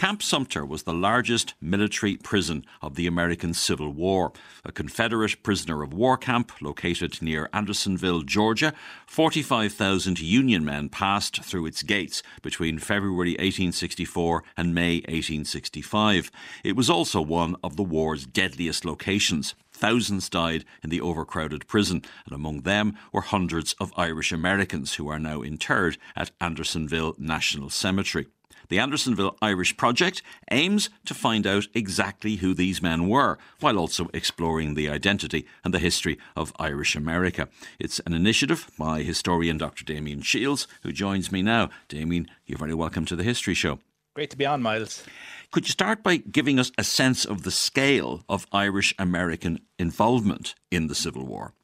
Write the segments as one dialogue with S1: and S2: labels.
S1: Camp Sumter was the largest military prison of the American Civil War. A Confederate prisoner of war camp located near Andersonville, Georgia, 45,000 Union men passed through its gates between February 1864 and May 1865. It was also one of the war's deadliest locations. Thousands died in the overcrowded prison, and among them were hundreds of Irish Americans who are now interred at Andersonville National Cemetery. The Andersonville Irish Project aims to find out exactly who these men were, while also exploring the identity and the history of Irish America. It's an initiative by historian Dr. Damian Shiels, who joins me now. Damian, you're very welcome to the History Show.
S2: Great to be on, Miles.
S1: Could you start by giving us a sense of the scale of Irish American involvement in the Civil War?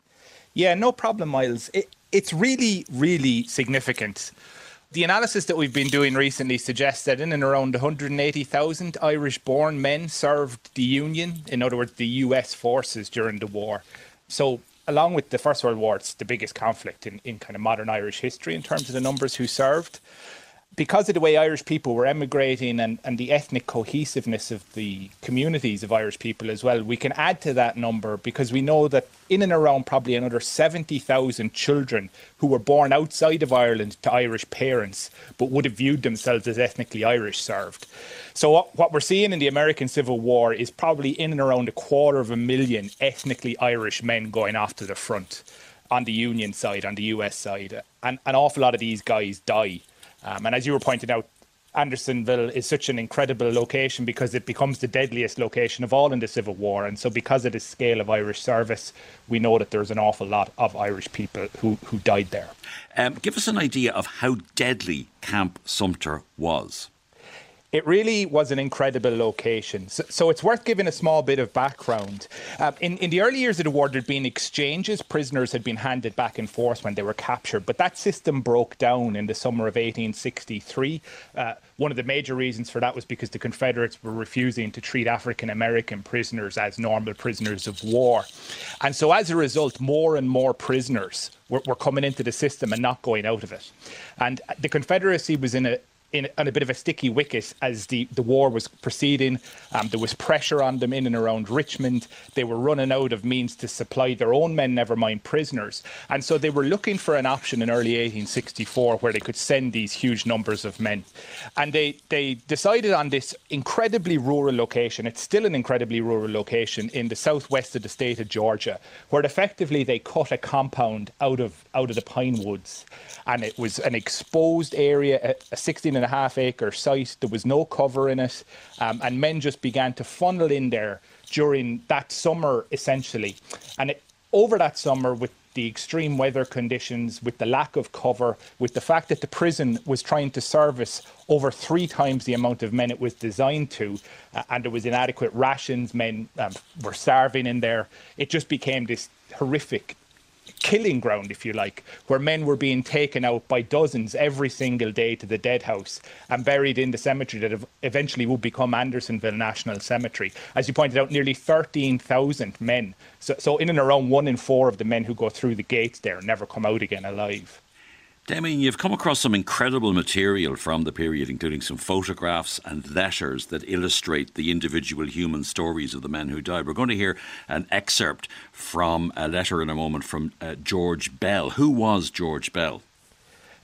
S2: Yeah, no problem, Miles. It, it's really, really significant. The analysis that we've been doing recently suggests that in and around 180,000 Irish born men served the Union, in other words, the US forces during the war. So, along with the First World War, it's the biggest conflict in, in kind of modern Irish history in terms of the numbers who served because of the way Irish people were emigrating and, and the ethnic cohesiveness of the communities of Irish people as well, we can add to that number because we know that in and around probably another 70,000 children who were born outside of Ireland to Irish parents but would have viewed themselves as ethnically Irish served. So, what, what we're seeing in the American Civil War is probably in and around a quarter of a million ethnically Irish men going off to the front on the Union side, on the US side. And an awful lot of these guys die um, and as you were pointing out, Andersonville is such an incredible location because it becomes the deadliest location of all in the Civil War. And so, because of the scale of Irish service, we know that there's an awful lot of Irish people who, who died there.
S1: Um, give us an idea of how deadly Camp Sumter was
S2: it really was an incredible location. So, so, it's worth giving a small bit of background. Uh, in, in the early years of the war, there'd been exchanges. Prisoners had been handed back and forth when they were captured, but that system broke down in the summer of 1863. Uh, one of the major reasons for that was because the Confederates were refusing to treat African American prisoners as normal prisoners of war. And so, as a result, more and more prisoners were, were coming into the system and not going out of it. And the Confederacy was in a in, on a bit of a sticky wicket as the, the war was proceeding. Um, there was pressure on them in and around Richmond. They were running out of means to supply their own men, never mind prisoners. And so they were looking for an option in early 1864 where they could send these huge numbers of men. And they, they decided on this incredibly rural location. It's still an incredibly rural location in the southwest of the state of Georgia, where effectively they cut a compound out of, out of the pine woods. And it was an exposed area, a 16 and a half acre site. There was no cover in it. Um, and men just began to funnel in there during that summer, essentially. And it, over that summer, with the extreme weather conditions, with the lack of cover, with the fact that the prison was trying to service over three times the amount of men it was designed to, uh, and there was inadequate rations, men um, were starving in there, it just became this horrific killing ground, if you like, where men were being taken out by dozens every single day to the dead house and buried in the cemetery that eventually would become Andersonville National Cemetery. As you pointed out, nearly 13,000 men. So, so, in and around one in four of the men who go through the gates there never come out again alive.
S1: Damian, you've come across some incredible material from the period, including some photographs and letters that illustrate the individual human stories of the men who died. We're going to hear an excerpt from a letter in a moment from uh, George Bell. Who was George Bell?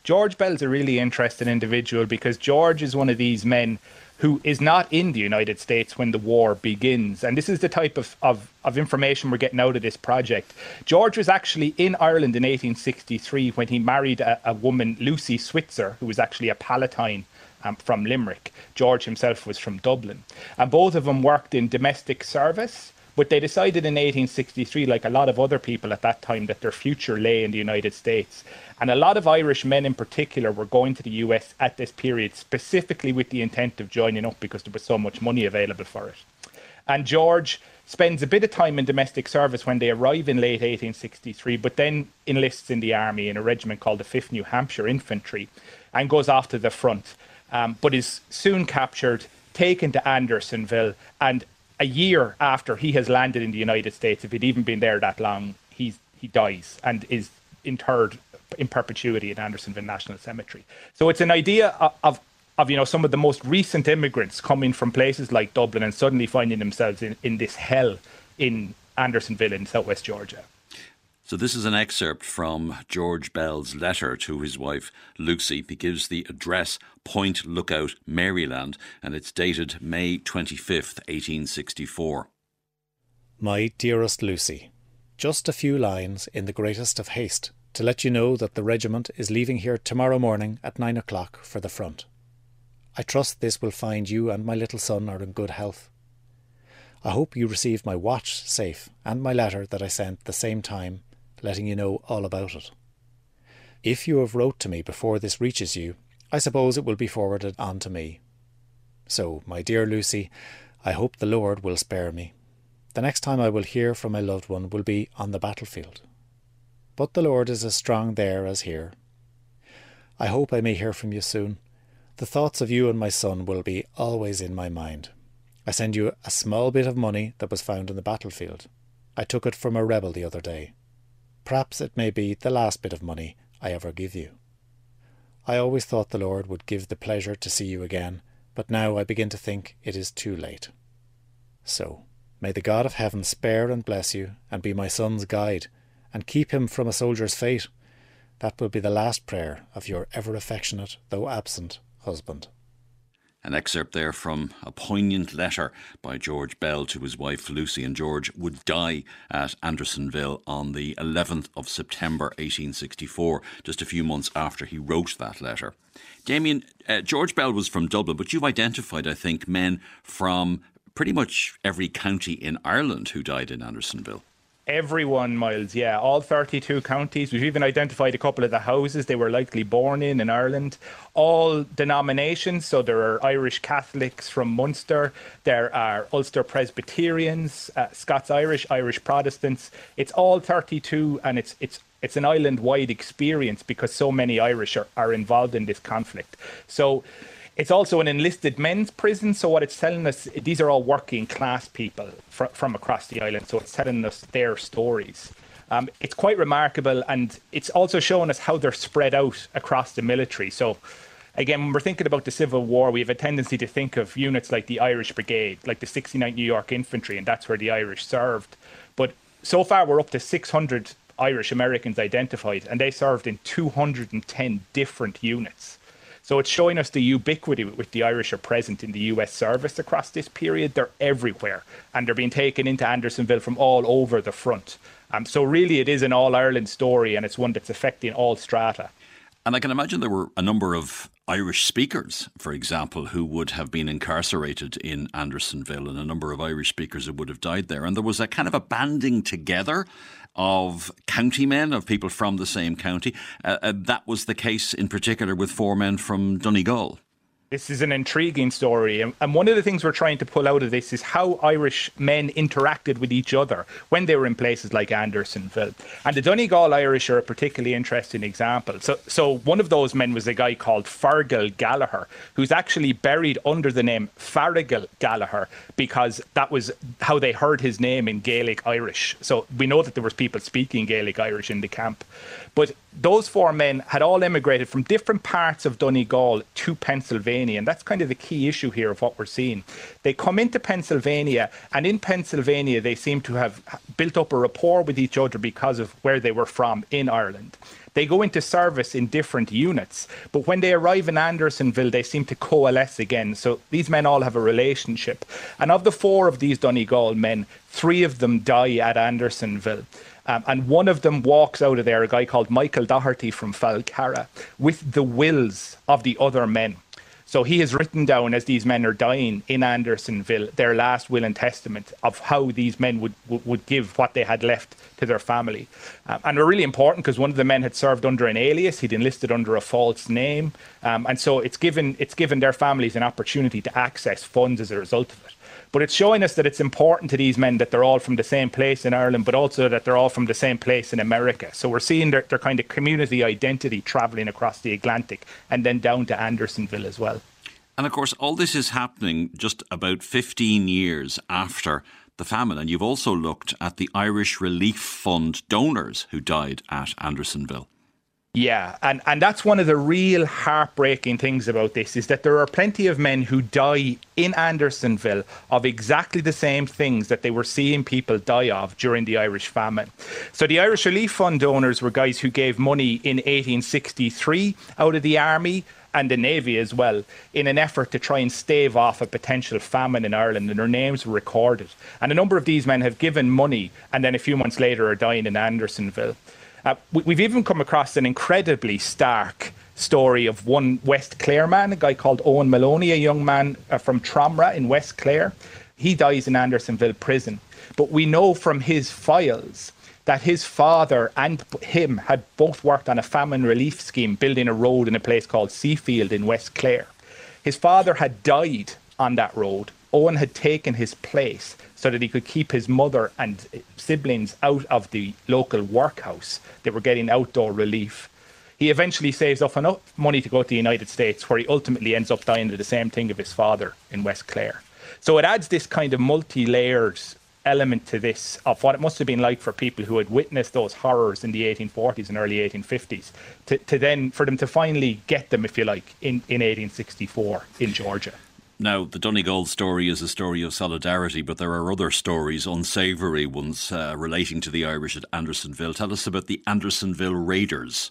S2: George Bell's a really interesting individual because George is one of these men who is not in the United States when the war begins. And this is the type of, of, of, information we're getting out of this project. George was actually in Ireland in 1863 when he married a, a woman, Lucy Switzer, who was actually a Palatine. Um, from Limerick. George himself was from Dublin. And both of them worked in domestic service. But they decided in 1863, like a lot of other people at that time, that their future lay in the United States. And a lot of Irish men in particular were going to the US at this period, specifically with the intent of joining up because there was so much money available for it. And George spends a bit of time in domestic service when they arrive in late 1863, but then enlists in the army in a regiment called the 5th New Hampshire Infantry and goes off to the front, um, but is soon captured, taken to Andersonville, and a year after he has landed in the United States, if he'd even been there that long, he's he dies and is interred in perpetuity in Andersonville National Cemetery. So it's an idea of, of of you know some of the most recent immigrants coming from places like Dublin and suddenly finding themselves in, in this hell in Andersonville in southwest Georgia.
S1: So, this is an excerpt from George Bell's letter to his wife Lucy. He gives the address Point Lookout, Maryland, and it's dated May 25th, 1864.
S3: My dearest Lucy, just a few lines in the greatest of haste to let you know that the regiment is leaving here tomorrow morning at nine o'clock for the front. I trust this will find you and my little son are in good health. I hope you received my watch safe and my letter that I sent the same time, letting you know all about it. If you have wrote to me before this reaches you, I suppose it will be forwarded on to me. So, my dear Lucy, I hope the Lord will spare me. The next time I will hear from my loved one will be on the battlefield. But the Lord is as strong there as here. I hope I may hear from you soon. The thoughts of you and my son will be always in my mind. I send you a small bit of money that was found in the battlefield. I took it from a rebel the other day. Perhaps it may be the last bit of money I ever give you. I always thought the Lord would give the pleasure to see you again, but now I begin to think it is too late. So, may the God of heaven spare and bless you, and be my son's guide, and keep him from a soldier's fate. That will be the last prayer of your ever affectionate, though absent, husband.
S1: An excerpt there from a poignant letter by George Bell to his wife Lucy, and George would die at Andersonville on the 11th of September 1864, just a few months after he wrote that letter. Damian, uh, George Bell was from Dublin, but you've identified, I think, men from pretty much every county in Ireland who died in Andersonville.
S2: Everyone, Miles, yeah, all 32 counties. We've even identified a couple of the houses they were likely born in in Ireland. All denominations, so there are Irish Catholics from Munster, there are Ulster Presbyterians, uh, Scots Irish, Irish Protestants. It's all 32, and it's it's it's an island wide experience because so many Irish are, are involved in this conflict. So it's also an enlisted men's prison. So what it's telling us, these are all working class people fr- from across the island. So it's telling us their stories. Um, it's quite remarkable, and it's also showing us how they're spread out across the military. So again, when we're thinking about the Civil War, we have a tendency to think of units like the Irish Brigade, like the 69th New York Infantry, and that's where the Irish served. But so far, we're up to 600 Irish Americans identified, and they served in 210 different units. So it's showing us the ubiquity with which the Irish are present in the US service across this period. They're everywhere and they're being taken into Andersonville from all over the front. Um, so really, it is an all Ireland story and it's one that's affecting all strata.
S1: And I can imagine there were a number of Irish speakers, for example, who would have been incarcerated in Andersonville, and a number of Irish speakers who would have died there. And there was a kind of a banding together of county men, of people from the same county. Uh, uh, that was the case in particular with four men from Donegal.
S2: This is an intriguing story. And one of the things we're trying to pull out of this is how Irish men interacted with each other when they were in places like Andersonville. And the Donegal Irish are a particularly interesting example. So, so one of those men was a guy called Fergal Gallagher, who's actually buried under the name Farragal Gallagher because that was how they heard his name in Gaelic Irish. So we know that there was people speaking Gaelic Irish in the camp. But those four men had all emigrated from different parts of Donegal to Pennsylvania. And that's kind of the key issue here of what we're seeing. They come into Pennsylvania, and in Pennsylvania, they seem to have built up a rapport with each other because of where they were from in Ireland. They go into service in different units, but when they arrive in Andersonville, they seem to coalesce again. So these men all have a relationship. And of the four of these Donegal men, three of them die at Andersonville. Um, and one of them walks out of there, a guy called Michael Doherty from Falcarragh, with the wills of the other men. So he has written down as these men are dying in Andersonville their last will and testament of how these men would would give what they had left to their family, um, and they're really important because one of the men had served under an alias; he'd enlisted under a false name, um, and so it's given it's given their families an opportunity to access funds as a result of it. But it's showing us that it's important to these men that they're all from the same place in Ireland, but also that they're all from the same place in America. So we're seeing their, their kind of community identity travelling across the Atlantic and then down to Andersonville as well.
S1: And of course, all this is happening just about 15 years after the famine. And you've also looked at the Irish Relief Fund donors who died at Andersonville.
S2: Yeah, and, and that's one of the real heartbreaking things about this is that there are plenty of men who die in Andersonville of exactly the same things that they were seeing people die of during the Irish famine. So the Irish Relief Fund donors were guys who gave money in 1863 out of the army and the Navy as well in an effort to try and stave off a potential famine in Ireland, and their names were recorded. And a number of these men have given money and then a few months later are dying in Andersonville. Uh, we, have even come across an incredibly stark story of one West Clare man, a guy called Owen Maloney, a young man uh, from Tromra in West Clare. He dies in Andersonville prison. But we know from his files that his father and him had both worked on a famine relief scheme building a road in a place called Seafield in West Clare. His father had died on that road. Owen had taken his place so that he could keep his mother and siblings out of the local workhouse. They were getting outdoor relief. He eventually saves up enough money to go to the United States, where he ultimately ends up dying of the same thing of his father in West Clare. So it adds this kind of multi layered element to this of what it must have been like for people who had witnessed those horrors in the 1840s and early 1850s to, to then for them to finally get them if you like in, in 1864 in georgia
S1: now, the Donegal story is a story of solidarity, but there are other stories, unsavoury ones, uh, relating to the Irish at Andersonville. Tell us about the Andersonville Raiders.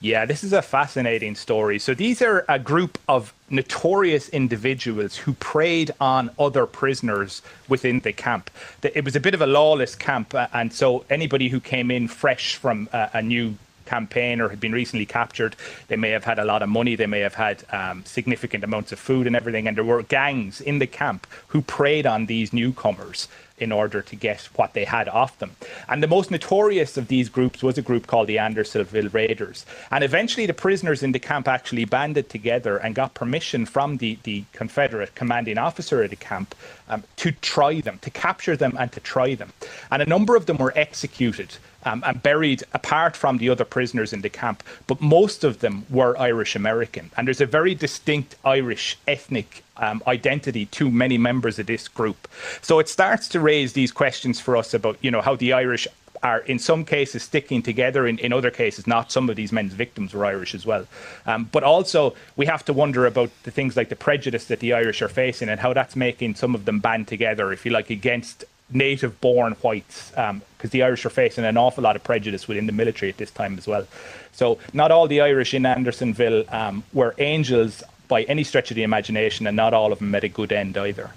S2: Yeah, this is a fascinating story. So, these are a group of notorious individuals who preyed on other prisoners within the camp. It was a bit of a lawless camp, uh, and so anybody who came in fresh from a new campaign or had been recently captured. They may have had a lot of money. They may have had um, significant amounts of food and everything. And there were gangs in the camp who preyed on these newcomers in order to get what they had off them. And the most notorious of these groups was a group called the Andersonville Raiders. And eventually the prisoners in the camp actually banded together and got permission from the, the Confederate commanding officer of the camp um, to try them, to capture them and to try them. And a number of them were executed um, and buried apart from the other prisoners in the camp, but most of them were Irish American. And there's a very distinct Irish ethnic um, identity to many members of this group. So it starts to raise these questions for us about, you know, how the Irish are in some cases sticking together, in, in other cases not. Some of these men's victims were Irish as well. Um, but also, we have to wonder about the things like the prejudice that the Irish are facing and how that's making some of them band together, if you like, against native born whites because um, the Irish are facing an awful lot of prejudice within the military at this time as well. So, not all the Irish in Andersonville um, were angels by any stretch of the imagination, and not all of them met a good end either.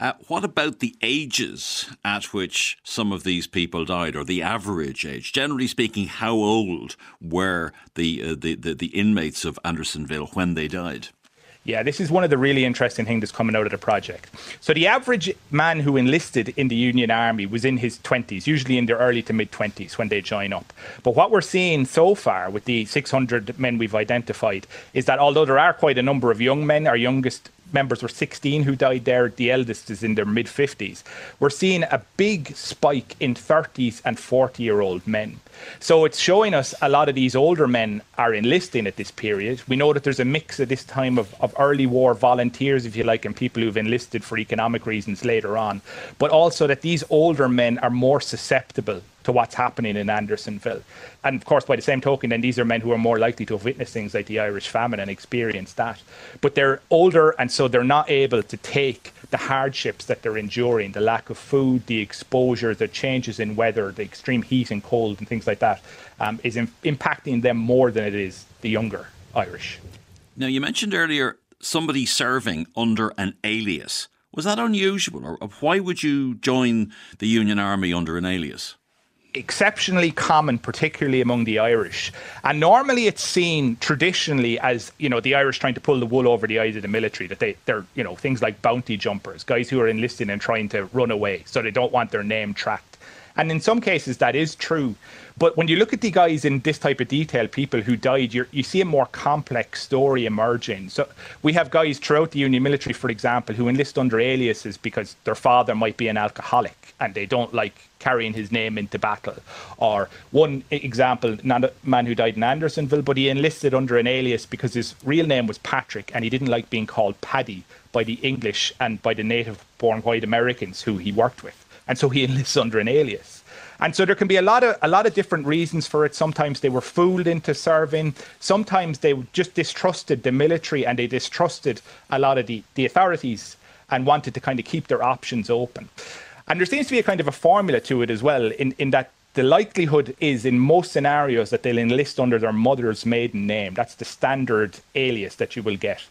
S1: Uh, what about the ages at which some of these people died, or the average age? Generally speaking, how old were the, uh, the, the, the inmates of Andersonville when they died?
S2: Yeah, this is one of the really interesting things that's coming out of the project. So, the average man who enlisted in the Union Army was in his 20s, usually in their early to mid 20s when they join up. But what we're seeing so far with the 600 men we've identified is that although there are quite a number of young men, our youngest members were 16 who died there. The eldest is in their mid 50s. We're seeing a big spike in 30s and 40 year old men. So it's showing us a lot of these older men are enlisting at this period. We know that there's a mix at this time of, of early war volunteers, if you like, and people who've enlisted for economic reasons later on, but also that these older men are more susceptible to what's happening in Andersonville. And of course, by the same token, then these are men who are more likely to have witnessed things like the Irish famine and experienced that. But they're older, and so they're not able to take the hardships that they're enduring the lack of food, the exposure, the changes in weather, the extreme heat and cold, and things like that um, is in- impacting them more than it is the younger Irish.
S1: Now, you mentioned earlier somebody serving under an alias. Was that unusual, or why would you join the Union Army under an alias?
S2: Exceptionally common, particularly among the Irish. And normally it's seen traditionally as, you know, the Irish trying to pull the wool over the eyes of the military, that they, they're, you know, things like bounty jumpers, guys who are enlisting and trying to run away, so they don't want their name tracked. And in some cases that is true. But when you look at the guys in this type of detail, people who died, you see a more complex story emerging. So we have guys throughout the Union military, for example, who enlist under aliases because their father might be an alcoholic and they don't like carrying his name into battle. Or one example, a man who died in Andersonville, but he enlisted under an alias because his real name was Patrick and he didn't like being called Paddy by the English and by the native born white Americans who he worked with. And so he enlists under an alias. And so there can be a lot of a lot of different reasons for it. Sometimes they were fooled into serving. Sometimes they just distrusted the military and they distrusted a lot of the, the authorities and wanted to kind of keep their options open. And there seems to be a kind of a formula to it as well, in, in that the likelihood is in most scenarios that they'll enlist under their mother's maiden name. That's the standard alias that you will get.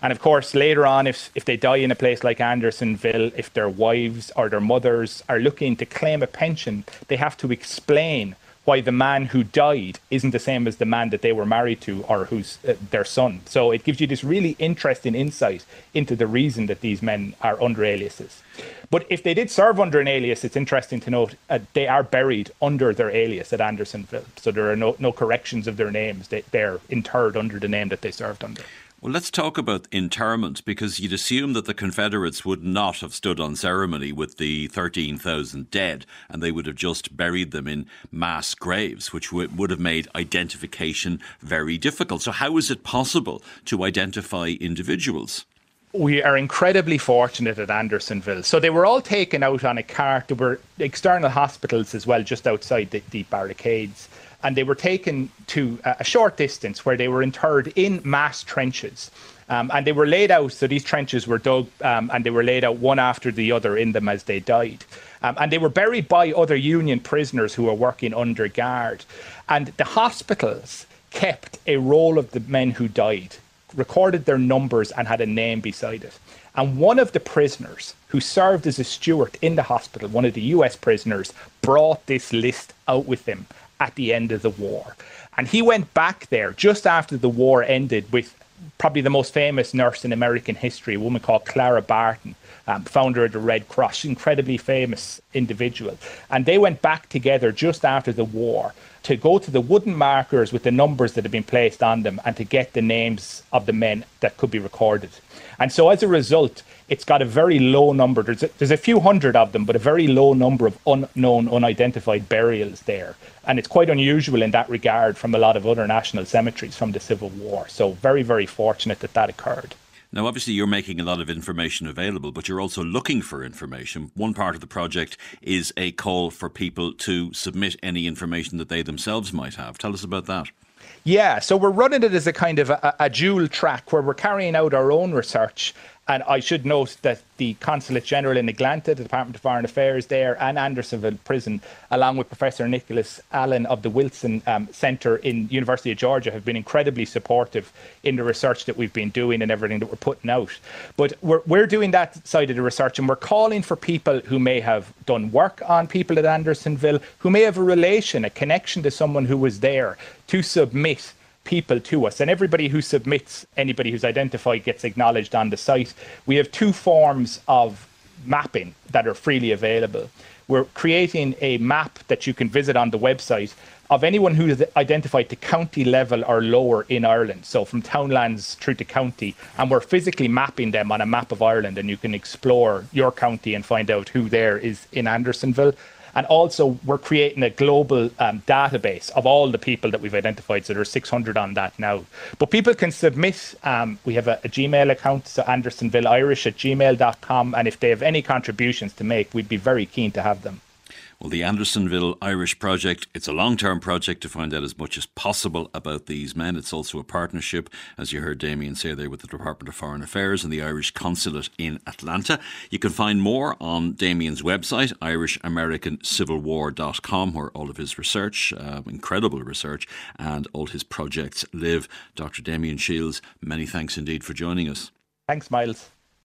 S2: And of course, later on, if, if they die in a place like Andersonville, if their wives or their mothers are looking to claim a pension, they have to explain why the man who died isn't the same as the man that they were married to or who's uh, their son. So it gives you this really interesting insight into the reason that these men are under aliases. But if they did serve under an alias, it's interesting to note uh, they are buried under their alias at Andersonville. So there are no, no corrections of their names. They, they're interred under the name that they served under.
S1: Well, let's talk about interment because you'd assume that the Confederates would not have stood on ceremony with the 13,000 dead and they would have just buried them in mass graves, which would have made identification very difficult. So, how is it possible to identify individuals?
S2: We are incredibly fortunate at Andersonville. So they were all taken out on a cart. There were external hospitals as well, just outside the, the barricades and they were taken to a short distance where they were interred in mass trenches. Um, and they were laid out, so these trenches were dug um, and they were laid out one after the other in them as they died. Um, and they were buried by other Union prisoners who were working under guard. And the hospitals kept a roll of the men who died, recorded their numbers, and had a name beside it. And one of the prisoners who served as a steward in the hospital, one of the US prisoners, brought this list out with him at the end of the war. And he went back there just after the war ended with probably the most famous nurse in American history, a woman called Clara Barton, um, founder of the Red Cross, incredibly famous individual. And they went back together just after the war to go to the wooden markers with the numbers that have been placed on them and to get the names of the men that could be recorded. And so as a result, it's got a very low number. There's a, there's a few hundred of them, but a very low number of unknown, unidentified burials there. And it's quite unusual in that regard from a lot of other national cemeteries from the Civil War. So, very, very fortunate that that occurred.
S1: Now, obviously, you're making a lot of information available, but you're also looking for information. One part of the project is a call for people to submit any information that they themselves might have. Tell us about that.
S2: Yeah, so we're running it as a kind of a, a dual track where we're carrying out our own research and I should note that the Consulate General in Atlanta, the Department of Foreign Affairs there, and Andersonville Prison, along with Professor Nicholas Allen of the Willson um, Center in University of Georgia, have been incredibly supportive in the research that we've been doing and everything that we're putting out. But we're, we're doing that side of the research, and we're calling for people who may have done work on people at Andersonville, who may have a relation, a connection to someone who was there, to submit people to us. And everybody who submits, anybody who's identified, gets acknowledged on the site. We have two forms of mapping that are freely available. We're creating a map that you can visit on the website of anyone who is identified to county level or lower in Ireland, so from townlands through to county, and we're physically mapping them on a map of Ireland, and you can explore your county and find out who there is in Andersonville. And also, we're creating a global um, database of all the people that we've identified. So there's 600 on that now. But people can submit. Um, we have a, a, Gmail account, so andersonvilleirish at gmail.com. And if they have any contributions to make, we'd be very keen to have them.
S1: Well, the Andersonville Irish Project, it's a long term project to find out as much as possible about these men. It's also a partnership, as you heard Damian say there, with the Department of Foreign Affairs and the Irish Consulate in Atlanta. You can find more on Damian's website, IrishAmericanCivilWar.com, where all of his research, uh, incredible research, and all his projects live. Dr. Damian Shiels, many thanks indeed for joining us.
S2: Thanks, Miles.